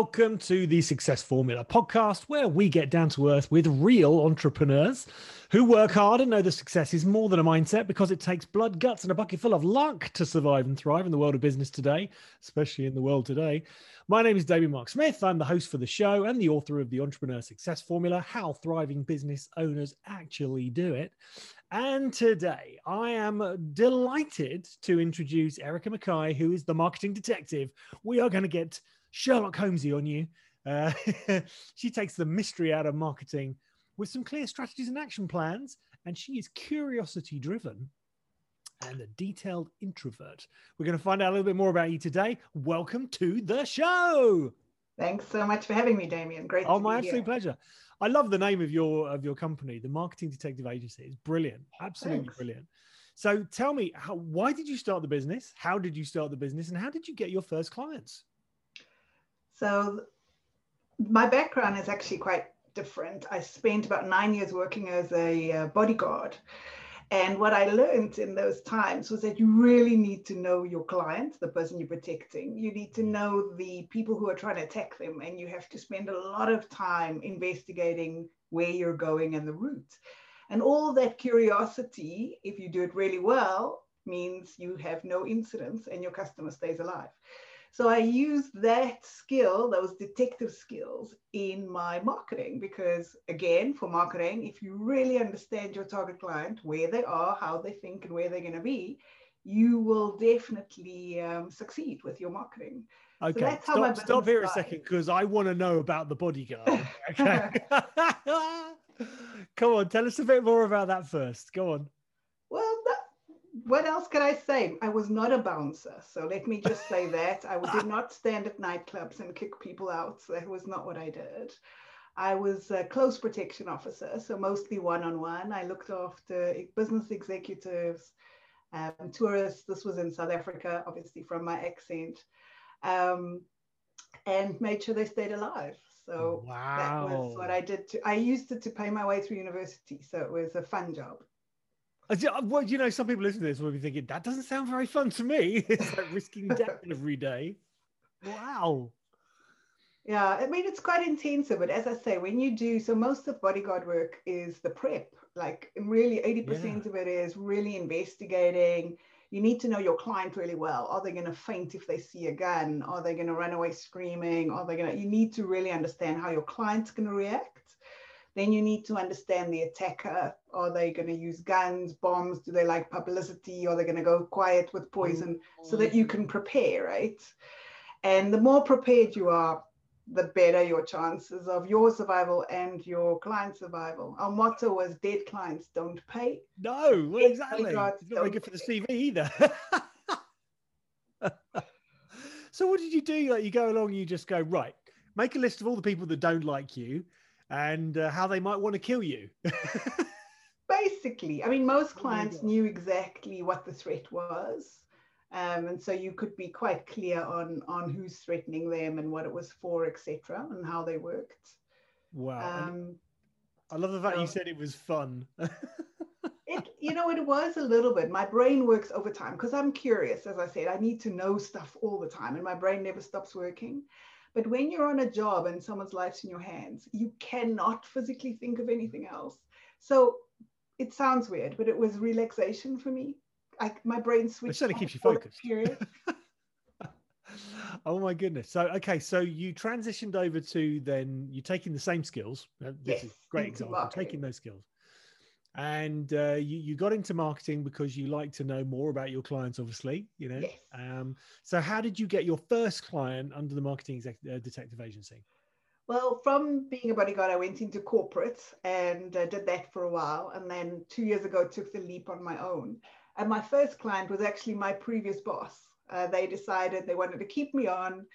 welcome to the Success Formula podcast, where we get down to earth with real entrepreneurs who work hard and know that success is more than a mindset because it takes blood, guts, and a bucket full of luck to survive and thrive in the world of business today, especially in the world today. My name is Damian Mark Smith. I'm the host for the show and the author of the Entrepreneur Success Formula How Thriving Business Owners Actually Do It. And today I am delighted to introduce Erica Mackay, who is the marketing detective. We are going to get Sherlock Holmesy on you. Uh, she takes the mystery out of marketing with some clear strategies and action plans, and she is curiosity driven and a detailed introvert. We're going to find out a little bit more about you today. Welcome to the show. Thanks so much for having me, Damian. Great. Oh, my absolute here. pleasure. I love the name of your of your company, the Marketing Detective Agency. It's brilliant, absolutely Thanks. brilliant. So, tell me, how, why did you start the business? How did you start the business, and how did you get your first clients? So, my background is actually quite different. I spent about nine years working as a uh, bodyguard. And what I learned in those times was that you really need to know your client, the person you're protecting. You need to know the people who are trying to attack them, and you have to spend a lot of time investigating where you're going and the route. And all that curiosity, if you do it really well, means you have no incidents and your customer stays alive. So I use that skill, those detective skills, in my marketing because, again, for marketing, if you really understand your target client, where they are, how they think, and where they're going to be, you will definitely um, succeed with your marketing. Okay, so stop, stop here started. a second because I want to know about the bodyguard. Okay. Come on, tell us a bit more about that first. Go on. What else can I say? I was not a bouncer. So let me just say that. I did not stand at nightclubs and kick people out. So that was not what I did. I was a close protection officer, so mostly one on one. I looked after business executives, um, tourists. This was in South Africa, obviously, from my accent, um, and made sure they stayed alive. So wow. that was what I did. To, I used it to pay my way through university. So it was a fun job. Uh, well, you know, some people listening to this will be thinking that doesn't sound very fun to me. It's like risking death every day. Wow. Yeah, I mean it's quite intensive, but as I say, when you do so, most of bodyguard work is the prep. Like really, eighty yeah. percent of it is really investigating. You need to know your client really well. Are they going to faint if they see a gun? Are they going to run away screaming? Are they going to? You need to really understand how your client's going to react then you need to understand the attacker. Are they going to use guns, bombs? Do they like publicity? Are they going to go quiet with poison mm-hmm. so that you can prepare, right? And the more prepared you are, the better your chances of your survival and your client survival. Our motto was dead clients don't pay. No, well, exactly. It's not very good for the CV either. so what did you do? Like you go along, you just go, right, make a list of all the people that don't like you and uh, how they might want to kill you. Basically, I mean, most oh clients oh knew exactly what the threat was. Um, and so you could be quite clear on on who's threatening them and what it was for, etc., and how they worked. Wow! Um, I love the fact so, you said it was fun. it, you know, it was a little bit. My brain works overtime because I'm curious. As I said, I need to know stuff all the time, and my brain never stops working. But when you're on a job and someone's life's in your hands, you cannot physically think of anything else. So it sounds weird, but it was relaxation for me. I, my brain switched. It certainly keeps you focused. Period. oh my goodness. So okay, so you transitioned over to then you're taking the same skills. Uh, this yes, is great example. Marketing. Taking those skills and uh, you, you got into marketing because you like to know more about your clients obviously you know? Yes. um, so how did you get your first client under the marketing exec- uh, detective agency? Well from being a bodyguard i went into corporate and uh, did that for a while and then two years ago took the leap on my own. And my first client was actually my previous boss. Uh, they decided they wanted to keep me on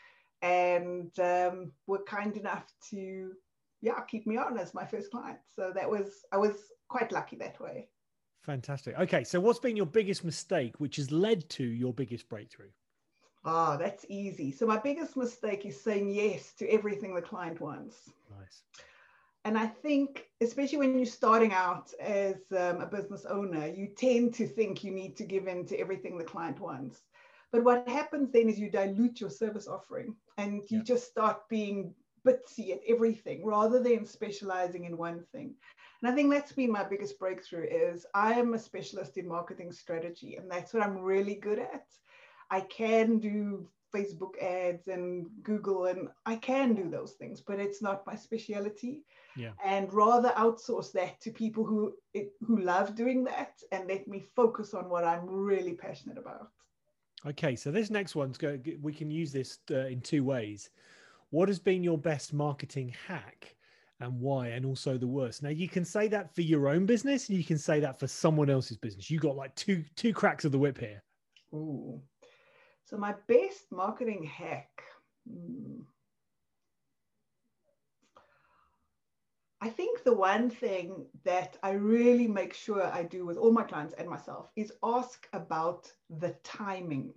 and um, were kind enough to yeah keep me on as my first client. So that was i was quite lucky that way. Fantastic. Okay, so what's been your biggest mistake, which has led to your biggest breakthrough? Ah, oh, that's easy. So my biggest mistake is saying yes to everything the client wants. Nice. And I think, especially when you're starting out as um, a business owner, you tend to think you need to give in to everything the client wants. But what happens then is you dilute your service offering and you yeah. just start being bitsy at everything rather than specializing in one thing. And I think that's been my biggest breakthrough is I am a specialist in marketing strategy and that's what I'm really good at. I can do Facebook ads and Google, and I can do those things, but it's not my specialty. Yeah. And rather outsource that to people who who love doing that, and let me focus on what I'm really passionate about. Okay, so this next one's go. We can use this uh, in two ways. What has been your best marketing hack? And why and also the worst now you can say that for your own business and you can say that for someone else's business you got like two two cracks of the whip here Ooh. So my best marketing hack. Hmm. I think the one thing that I really make sure I do with all my clients and myself is ask about the timing.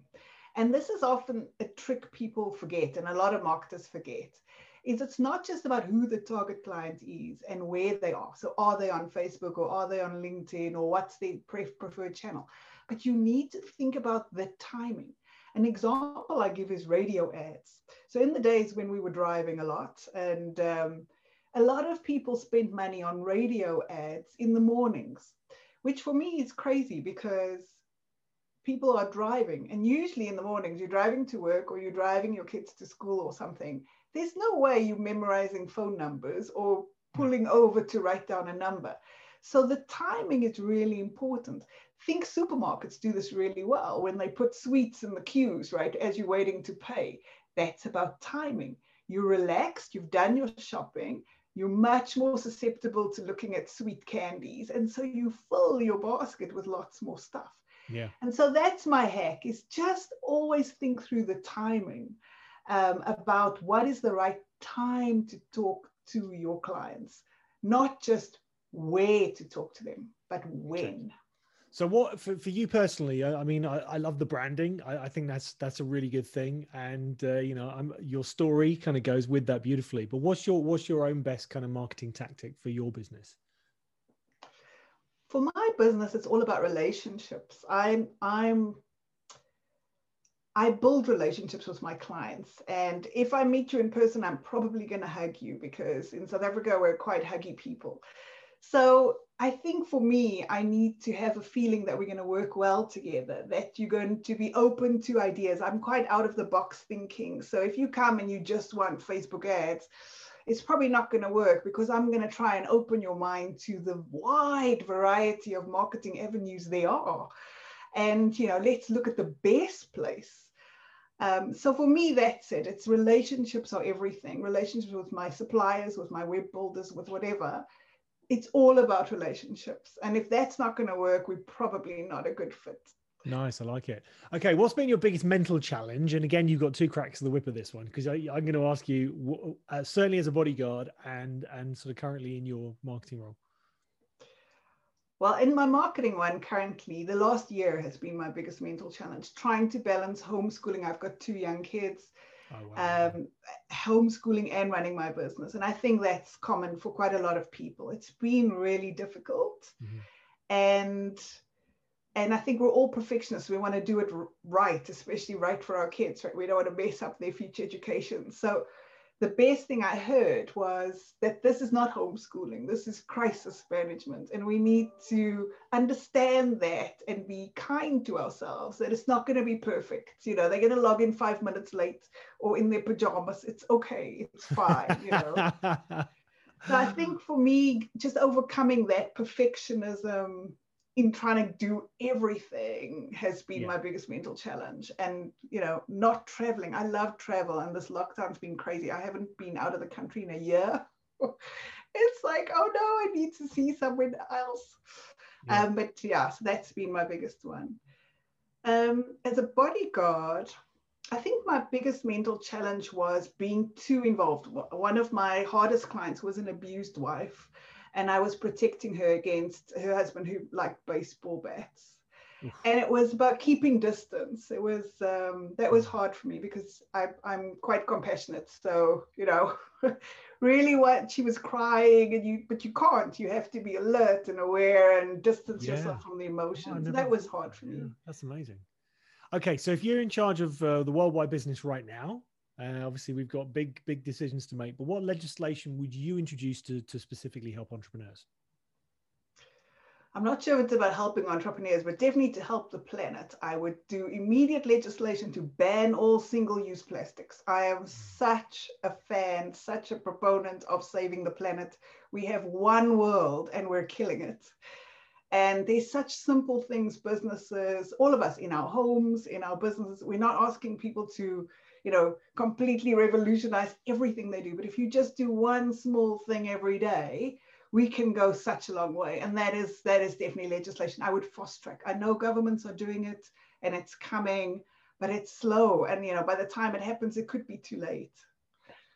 And this is often a trick people forget, and a lot of marketers forget, is it's not just about who the target client is and where they are. So are they on Facebook or are they on LinkedIn or what's their preferred channel? But you need to think about the timing. An example I give is radio ads. So in the days when we were driving a lot and um, a lot of people spend money on radio ads in the mornings, which for me is crazy because people are driving and usually in the mornings you're driving to work or you're driving your kids to school or something. There's no way you're memorizing phone numbers or hmm. pulling over to write down a number. So the timing is really important think supermarkets do this really well when they put sweets in the queues, right, as you're waiting to pay. That's about timing. You're relaxed, you've done your shopping, you're much more susceptible to looking at sweet candies. And so you fill your basket with lots more stuff. Yeah. And so that's my hack is just always think through the timing um, about what is the right time to talk to your clients, not just where to talk to them, but when. So what for, for you personally? I, I mean, I, I, love the branding. I, I, think that's that's a really good thing, and uh, you know, I'm, your story kind of goes with that beautifully. But what's your what's your own best kind of marketing tactic for your business? For my business, it's all about relationships. I'm I'm I build relationships with my clients, and if I meet you in person, I'm probably going to hug you because in South Africa we're quite huggy people. So I think for me, I need to have a feeling that we're going to work well together, that you're going to be open to ideas. I'm quite out of the box thinking. So if you come and you just want Facebook ads, it's probably not going to work because I'm going to try and open your mind to the wide variety of marketing avenues there are. And, you know, let's look at the best place. Um, so for me, that's it. It's relationships are everything. Relationships with my suppliers, with my web builders, with whatever it's all about relationships. And if that's not going to work, we're probably not a good fit. Nice, I like it. Okay, what's been your biggest mental challenge? And again, you've got two cracks of the whip of this one because I'm going to ask you, uh, certainly as a bodyguard and and sort of currently in your marketing role. Well, in my marketing one currently, the last year has been my biggest mental challenge. Trying to balance homeschooling. I've got two young kids oh, wow. um, homeschooling and running my business. And I think that's common for quite a lot of people. It's been really difficult. Mm-hmm. And and I think we're all perfectionists. We want to do it right, especially right for our kids, right? We don't want to mess up their future education. So the best thing I heard was that this is not homeschooling, this is crisis management. And we need to understand that and be kind to ourselves that it's not going to be perfect. You know, they're going to log in five minutes late or in their pajamas. It's okay, it's fine, you know. so I think for me, just overcoming that perfectionism in trying to do everything has been yeah. my biggest mental challenge. And you know not traveling. I love travel and this lockdown's been crazy. I haven't been out of the country in a year. It's like oh no i need to see someone else. Yeah. um, but yeah so that's been my biggest one. Um, as a bodyguard i think my biggest mental challenge was being too involved. One of my hardest clients was an abused wife and I was protecting her against her husband who liked baseball bats. And it was about keeping distance. It was um, that was hard for me because I, I'm quite compassionate. So you know, really, what she was crying, and you but you can't. You have to be alert and aware and distance yeah. yourself from the emotions. Oh, never, that was hard for me. Yeah, that's amazing. Okay, so if you're in charge of uh, the worldwide business right now, uh, obviously we've got big, big decisions to make. But what legislation would you introduce to, to specifically help entrepreneurs? I'm not sure it's about helping entrepreneurs, but definitely to help the planet. I would do immediate legislation to ban all single use plastics. I am such a fan, such a proponent of saving the planet. We have one world and we're killing it. And there's such simple things, businesses, all of us in our homes, in our businesses, we're not asking people to, you know, completely revolutionize everything they do. But if you just do one small thing every day, we can go such a long way. And that is that is definitely legislation. I would fast track. I know governments are doing it and it's coming, but it's slow. And you know, by the time it happens, it could be too late.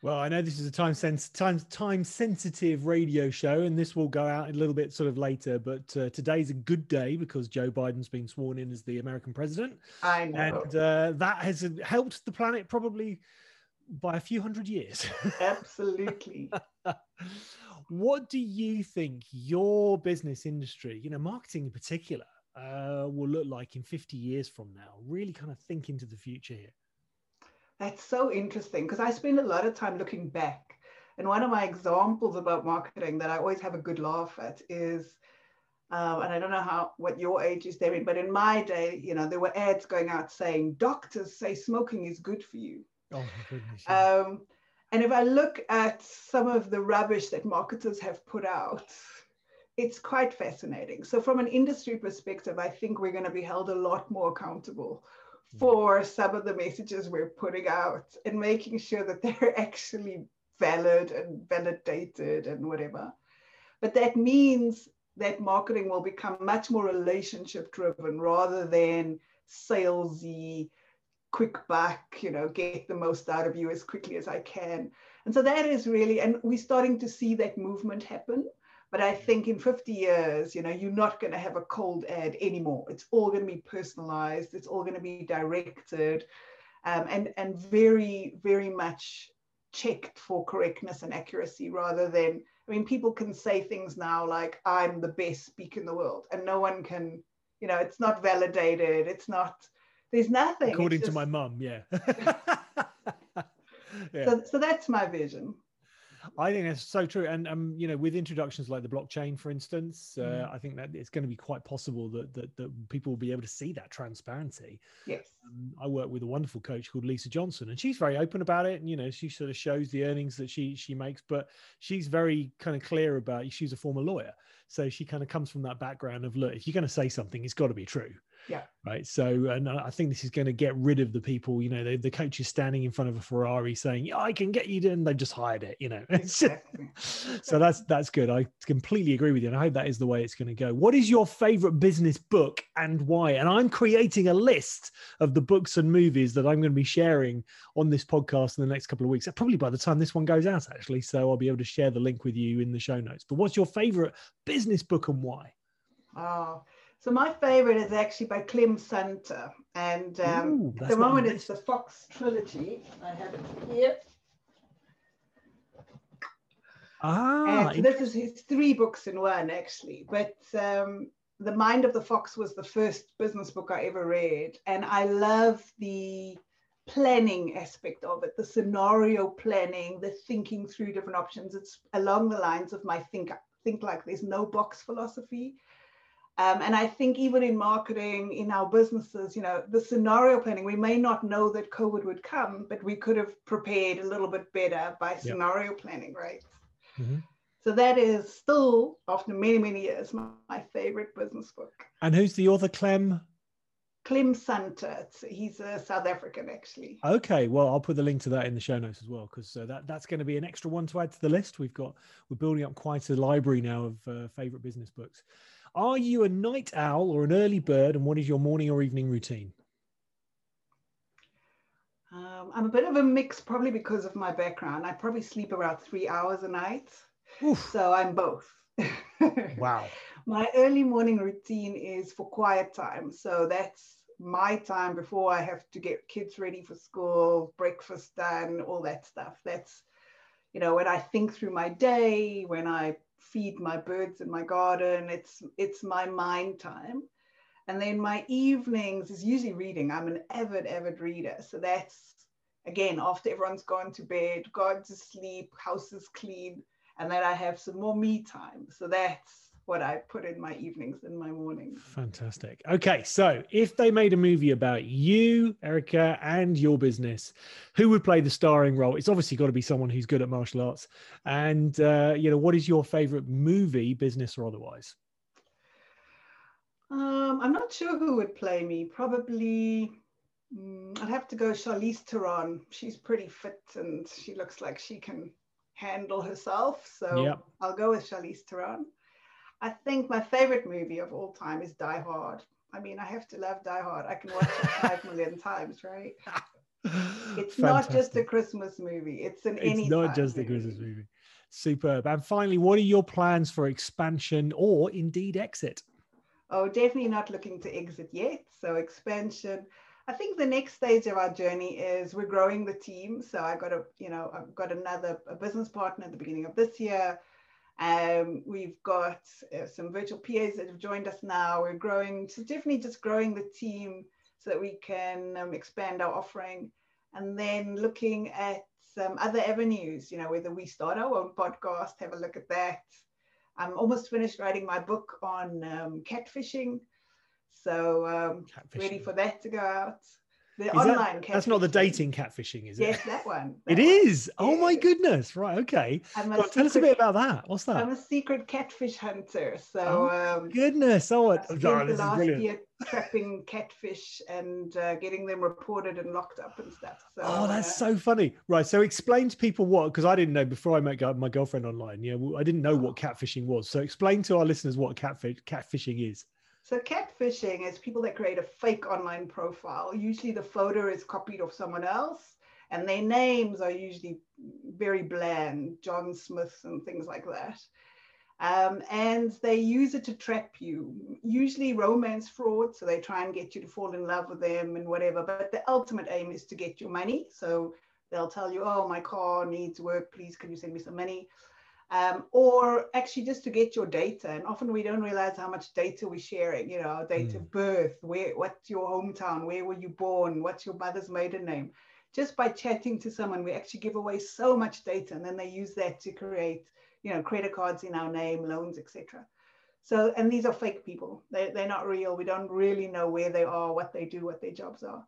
Well, I know this is a time sense time time sensitive radio show, and this will go out a little bit sort of later. But uh, today's a good day because Joe Biden's been sworn in as the American president. I know, and uh, that has helped the planet probably by a few hundred years. Absolutely. what do you think your business industry, you know, marketing in particular, uh, will look like in 50 years from now? Really kind of think into the future here. That's so interesting because I spend a lot of time looking back. And one of my examples about marketing that I always have a good laugh at is, um, and I don't know how what your age is, David, but in my day, you know, there were ads going out saying doctors say smoking is good for you. Oh goodness. Um, and if I look at some of the rubbish that marketers have put out, it's quite fascinating. So, from an industry perspective, I think we're going to be held a lot more accountable for some of the messages we're putting out and making sure that they're actually valid and validated and whatever. But that means that marketing will become much more relationship driven rather than salesy, quick back, you know, get the most out of you as quickly as I can. And so that is really, and we're starting to see that movement happen. But I think in 50 years, you know, you're not going to have a cold ad anymore. It's all going to be personalized. It's all going to be directed, um, and and very very much checked for correctness and accuracy, rather than. I mean, people can say things now like "I'm the best speaker in the world," and no one can. You know, it's not validated. It's not. There's nothing. According just, to my mum, yeah. yeah. So, so that's my vision. I think that's so true. And um, you know, with introductions like the blockchain, for instance, uh, mm. I think that it's going to be quite possible that, that that people will be able to see that transparency. Yes. Um, I work with a wonderful coach called Lisa Johnson, and she's very open about it. And you know, she sort of shows the earnings that she she makes, but she's very kind of clear about. She's a former lawyer, so she kind of comes from that background of look, if you're going to say something, it's got to be true. Yeah. Right. So, and I think this is going to get rid of the people, you know, the, the coach is standing in front of a Ferrari saying, yeah, I can get you done. They've just hired it, you know. Exactly. so that's, that's good. I completely agree with you. And I hope that is the way it's going to go. What is your favorite business book and why? And I'm creating a list of the books and movies that I'm going to be sharing on this podcast in the next couple of weeks. Probably by the time this one goes out, actually. So I'll be able to share the link with you in the show notes. But what's your favorite business book and why? Oh, so my favorite is actually by Clem Sunter, and um, Ooh, at the moment nice. it's the Fox trilogy. I have it here. Ah, and this is his three books in one, actually. But um, The Mind of the Fox was the first business book I ever read, and I love the planning aspect of it, the scenario planning, the thinking through different options. It's along the lines of my think think like there's no box philosophy. Um, and I think even in marketing, in our businesses, you know, the scenario planning, we may not know that COVID would come, but we could have prepared a little bit better by scenario yep. planning, right? Mm-hmm. So that is still, after many, many years, my, my, favorite business book. And who's the author, Clem? Clem Sunter. He's a South African, actually. Okay, well, I'll put the link to that in the show notes as well, because uh, that that's going to be an extra one to add to the list. We've got we're building up quite a library now of uh, favorite business books. Are you a night owl or an early bird? And what is your morning or evening routine? Um, I'm a bit of a mix, probably because of my background. I probably sleep about three hours a night. Oof. So I'm both. wow. My early morning routine is for quiet time. So that's my time before I have to get kids ready for school, breakfast done, all that stuff. That's, you know, when I think through my day, when I feed my birds in my garden. It's it's my mind time. And then my evenings is usually reading. I'm an avid, avid reader. So that's again after everyone's gone to bed, gone to sleep, house is clean, and then I have some more me time. So that's what I put in my evenings and my mornings. Fantastic. Okay, so if they made a movie about you, Erica, and your business, who would play the starring role? It's obviously got to be someone who's good at martial arts. And uh, you know, what is your favorite movie, business or otherwise? Um, I'm not sure who would play me. Probably, um, I'd have to go Charlize Theron. She's pretty fit and she looks like she can handle herself. So yep. I'll go with Charlize Theron. I think my favorite movie of all time is Die Hard. I mean, I have to love Die Hard. I can watch it five million times, right? It's Fantastic. not just a Christmas movie. It's an It's not just movie. a Christmas movie. Superb. And finally, what are your plans for expansion or indeed exit? Oh, definitely not looking to exit yet. So expansion. I think the next stage of our journey is we're growing the team. So I got a, you know, I've got another a business partner at the beginning of this year. Um, we've got uh, some virtual PAs that have joined us now. We're growing, so definitely just growing the team so that we can um, expand our offering. And then looking at some other avenues, you know, whether we start our own podcast, have a look at that. I'm almost finished writing my book on um, catfishing. So um, catfishing. ready for that to go out. The is online that, That's not the dating catfishing, is it? Yes, that one. That it one. is. Oh my goodness. Right. Okay. On, tell us a bit about that. What's that? I'm a secret catfish hunter. So oh, um, goodness. Oh, I spent oh, the last year trapping catfish and uh, getting them reported and locked up and stuff. So, oh, that's uh, so funny. Right. So explain to people what, because I didn't know before I met my girlfriend online. Yeah, I didn't know what catfishing was. So explain to our listeners what catfish catfishing is. So catfishing is people that create a fake online profile. Usually the photo is copied of someone else and their names are usually very bland, John Smith and things like that. Um, and they use it to trap you, usually romance fraud. So they try and get you to fall in love with them and whatever. But the ultimate aim is to get your money. So they'll tell you, oh, my car needs work. Please, can you send me some money? Um, or actually just to get your data. And often we don't realize how much data we're sharing, you know, our date mm. of birth, where, what's your hometown, where were you born, what's your mother's maiden name. Just by chatting to someone, we actually give away so much data and then they use that to create, you know, credit cards in our name, loans, etc. So, and these are fake people. They, they're not real. We don't really know where they are, what they do, what their jobs are.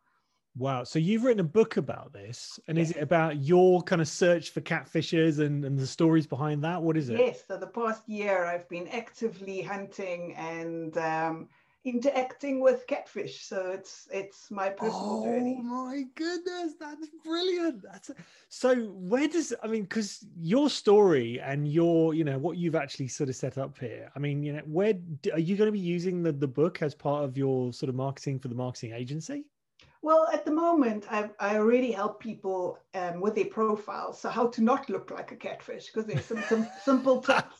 Wow. So you've written a book about this, and yes. is it about your kind of search for catfishers and, and the stories behind that? What is it? Yes. So the past year, I've been actively hunting and um, interacting with catfish. So it's it's my personal oh, journey. Oh my goodness, that's brilliant. That's so. Where does I mean? Because your story and your you know what you've actually sort of set up here. I mean, you know, where are you going to be using the the book as part of your sort of marketing for the marketing agency? Well, at the moment, I, I already help people um, with their profiles. So how to not look like a catfish, because there's some, some simple tips.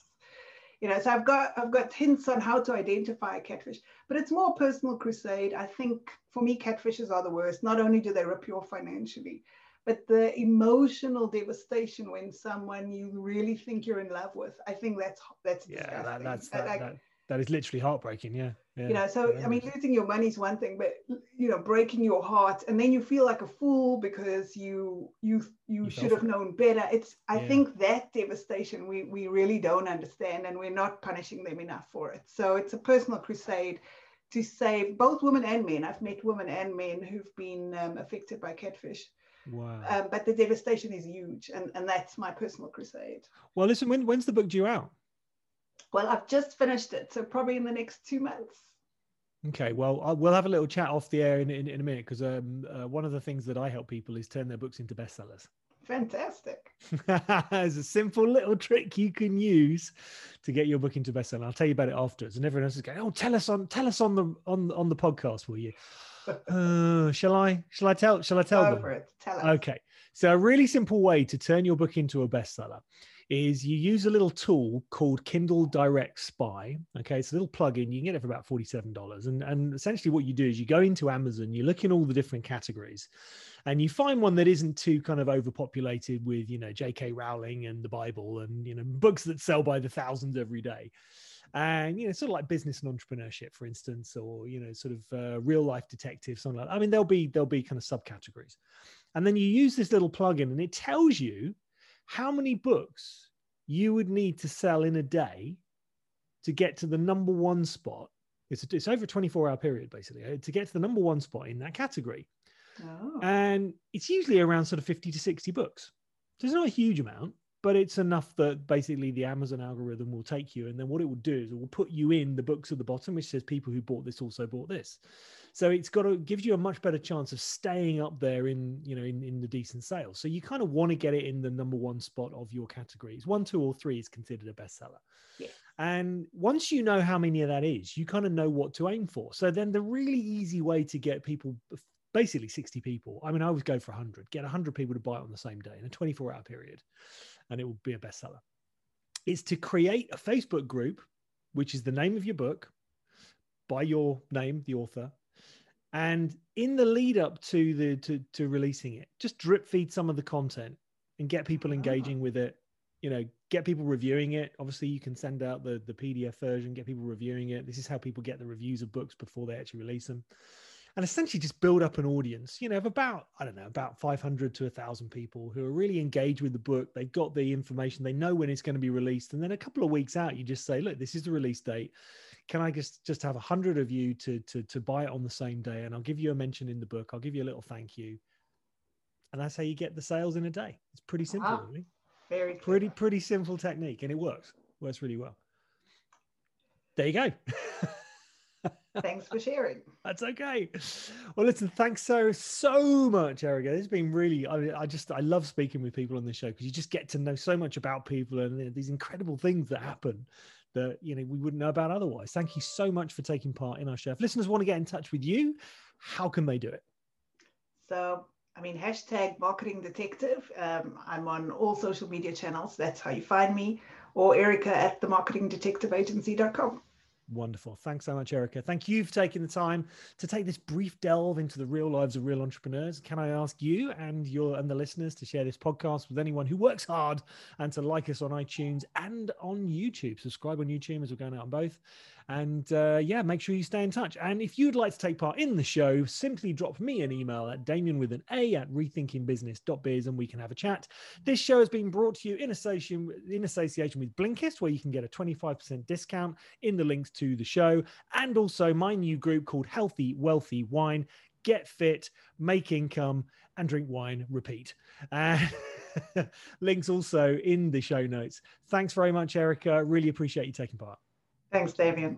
You know, so I've got I've got hints on how to identify a catfish, but it's more personal crusade. I think for me, catfishes are the worst. Not only do they rip you off financially, but the emotional devastation when someone you really think you're in love with. I think that's that's yeah, disgusting. That, that's that, like, that, that is literally heartbreaking. Yeah yeah, you know so i mean losing your money is one thing but you know breaking your heart and then you feel like a fool because you you you, you should have known better it's i yeah. think that devastation we we really don't understand and we're not punishing them enough for it so it's a personal crusade to save both women and men i've met women and men who've been um, affected by catfish Wow. Um, but the devastation is huge, and, and that's my personal crusade. Well, listen, when, when's the book due out? Well, I've just finished it, so probably in the next two months. Okay, well, I'll, we'll have a little chat off the air in, in, in a minute because um, uh, one of the things that I help people is turn their books into bestsellers. Fantastic. It's a simple little trick you can use to get your book into bestseller. I'll tell you about it afterwards. And everyone else is going, "Oh, tell us on tell us on the on on the podcast, will you?" uh, shall I? Shall I tell? Shall I tell them? It. Tell us. Okay. So a really simple way to turn your book into a bestseller is you use a little tool called Kindle Direct Spy. Okay, it's a little plugin. You can get it for about $47. And, and essentially what you do is you go into Amazon, you look in all the different categories, and you find one that isn't too kind of overpopulated with, you know, J.K. Rowling and the Bible and, you know, books that sell by the thousands every day. and you know sort of like business and entrepreneurship for instance or you know sort of uh, real life detective something like that. i mean there'll be there'll be kind of subcategories and then you use this little plugin and it tells you how many books you would need to sell in a day to get to the number one spot it's, a, it's over a 24 hour period basically uh, to get to the number one spot in that category oh. and it's usually around sort of 50 to 60 books so it's not a huge amount but it's enough that basically the Amazon algorithm will take you, and then what it will do is it will put you in the books at the bottom, which says people who bought this also bought this. So it's got to gives you a much better chance of staying up there in you know in, in the decent sales. So you kind of want to get it in the number one spot of your categories. One, two, or three is considered a bestseller. Yeah. And once you know how many of that is, you kind of know what to aim for. So then the really easy way to get people basically 60 people. I mean, I always go for 100, get 100 people to buy it on the same day in a 24 hour period and it will be a bestseller. Is to create a Facebook group, which is the name of your book by your name, the author. And in the lead up to the to, to releasing it, just drip feed some of the content and get people ah. engaging with it. You know, get people reviewing it. Obviously, you can send out the the PDF version, get people reviewing it. This is how people get the reviews of books before they actually release them and essentially just build up an audience, you know, of about, I don't know, about 500 to 1,000 people who are really engaged with the book. They've got the information, they know when it's going to be released. And then a couple of weeks out, you just say, look, this is the release date. Can I just, just have a 100 of you to, to, to buy it on the same day? And I'll give you a mention in the book. I'll give you a little thank you. And that's how you get the sales in a day. It's pretty simple, wow. really. Very pretty, pretty simple technique. And it works, works really well. There you go. Thanks for sharing. That's okay. Well, listen, thanks so so much, Erica. It's been really. I, I just I love speaking with people on the show because you just get to know so much about people and these incredible things that happen that you know we wouldn't know about otherwise. Thank you so much for taking part in our show. If listeners want to get in touch with you, how can they do it? So I mean, hashtag marketing detective. Um, I'm on all social media channels. That's how you find me, or Erica at the marketingdetectiveagency.com. Wonderful. Thanks so much, Erica. Thank you for taking the time to take this brief delve into the real lives of real entrepreneurs. Can I ask you and your and the listeners to share this podcast with anyone who works hard and to like us on iTunes and on YouTube? Subscribe on YouTube as we're going out on both. And uh, yeah, make sure you stay in touch. And if you'd like to take part in the show, simply drop me an email at Damian with an A at rethinkingbusiness.biz and we can have a chat. This show has been brought to you in association, in association with Blinkist, where you can get a 25% discount in the links to the show, and also my new group called Healthy Wealthy Wine. Get fit, make income, and drink wine, repeat. Uh, links also in the show notes. Thanks very much, Erica. Really appreciate you taking part. Thanks, Damian.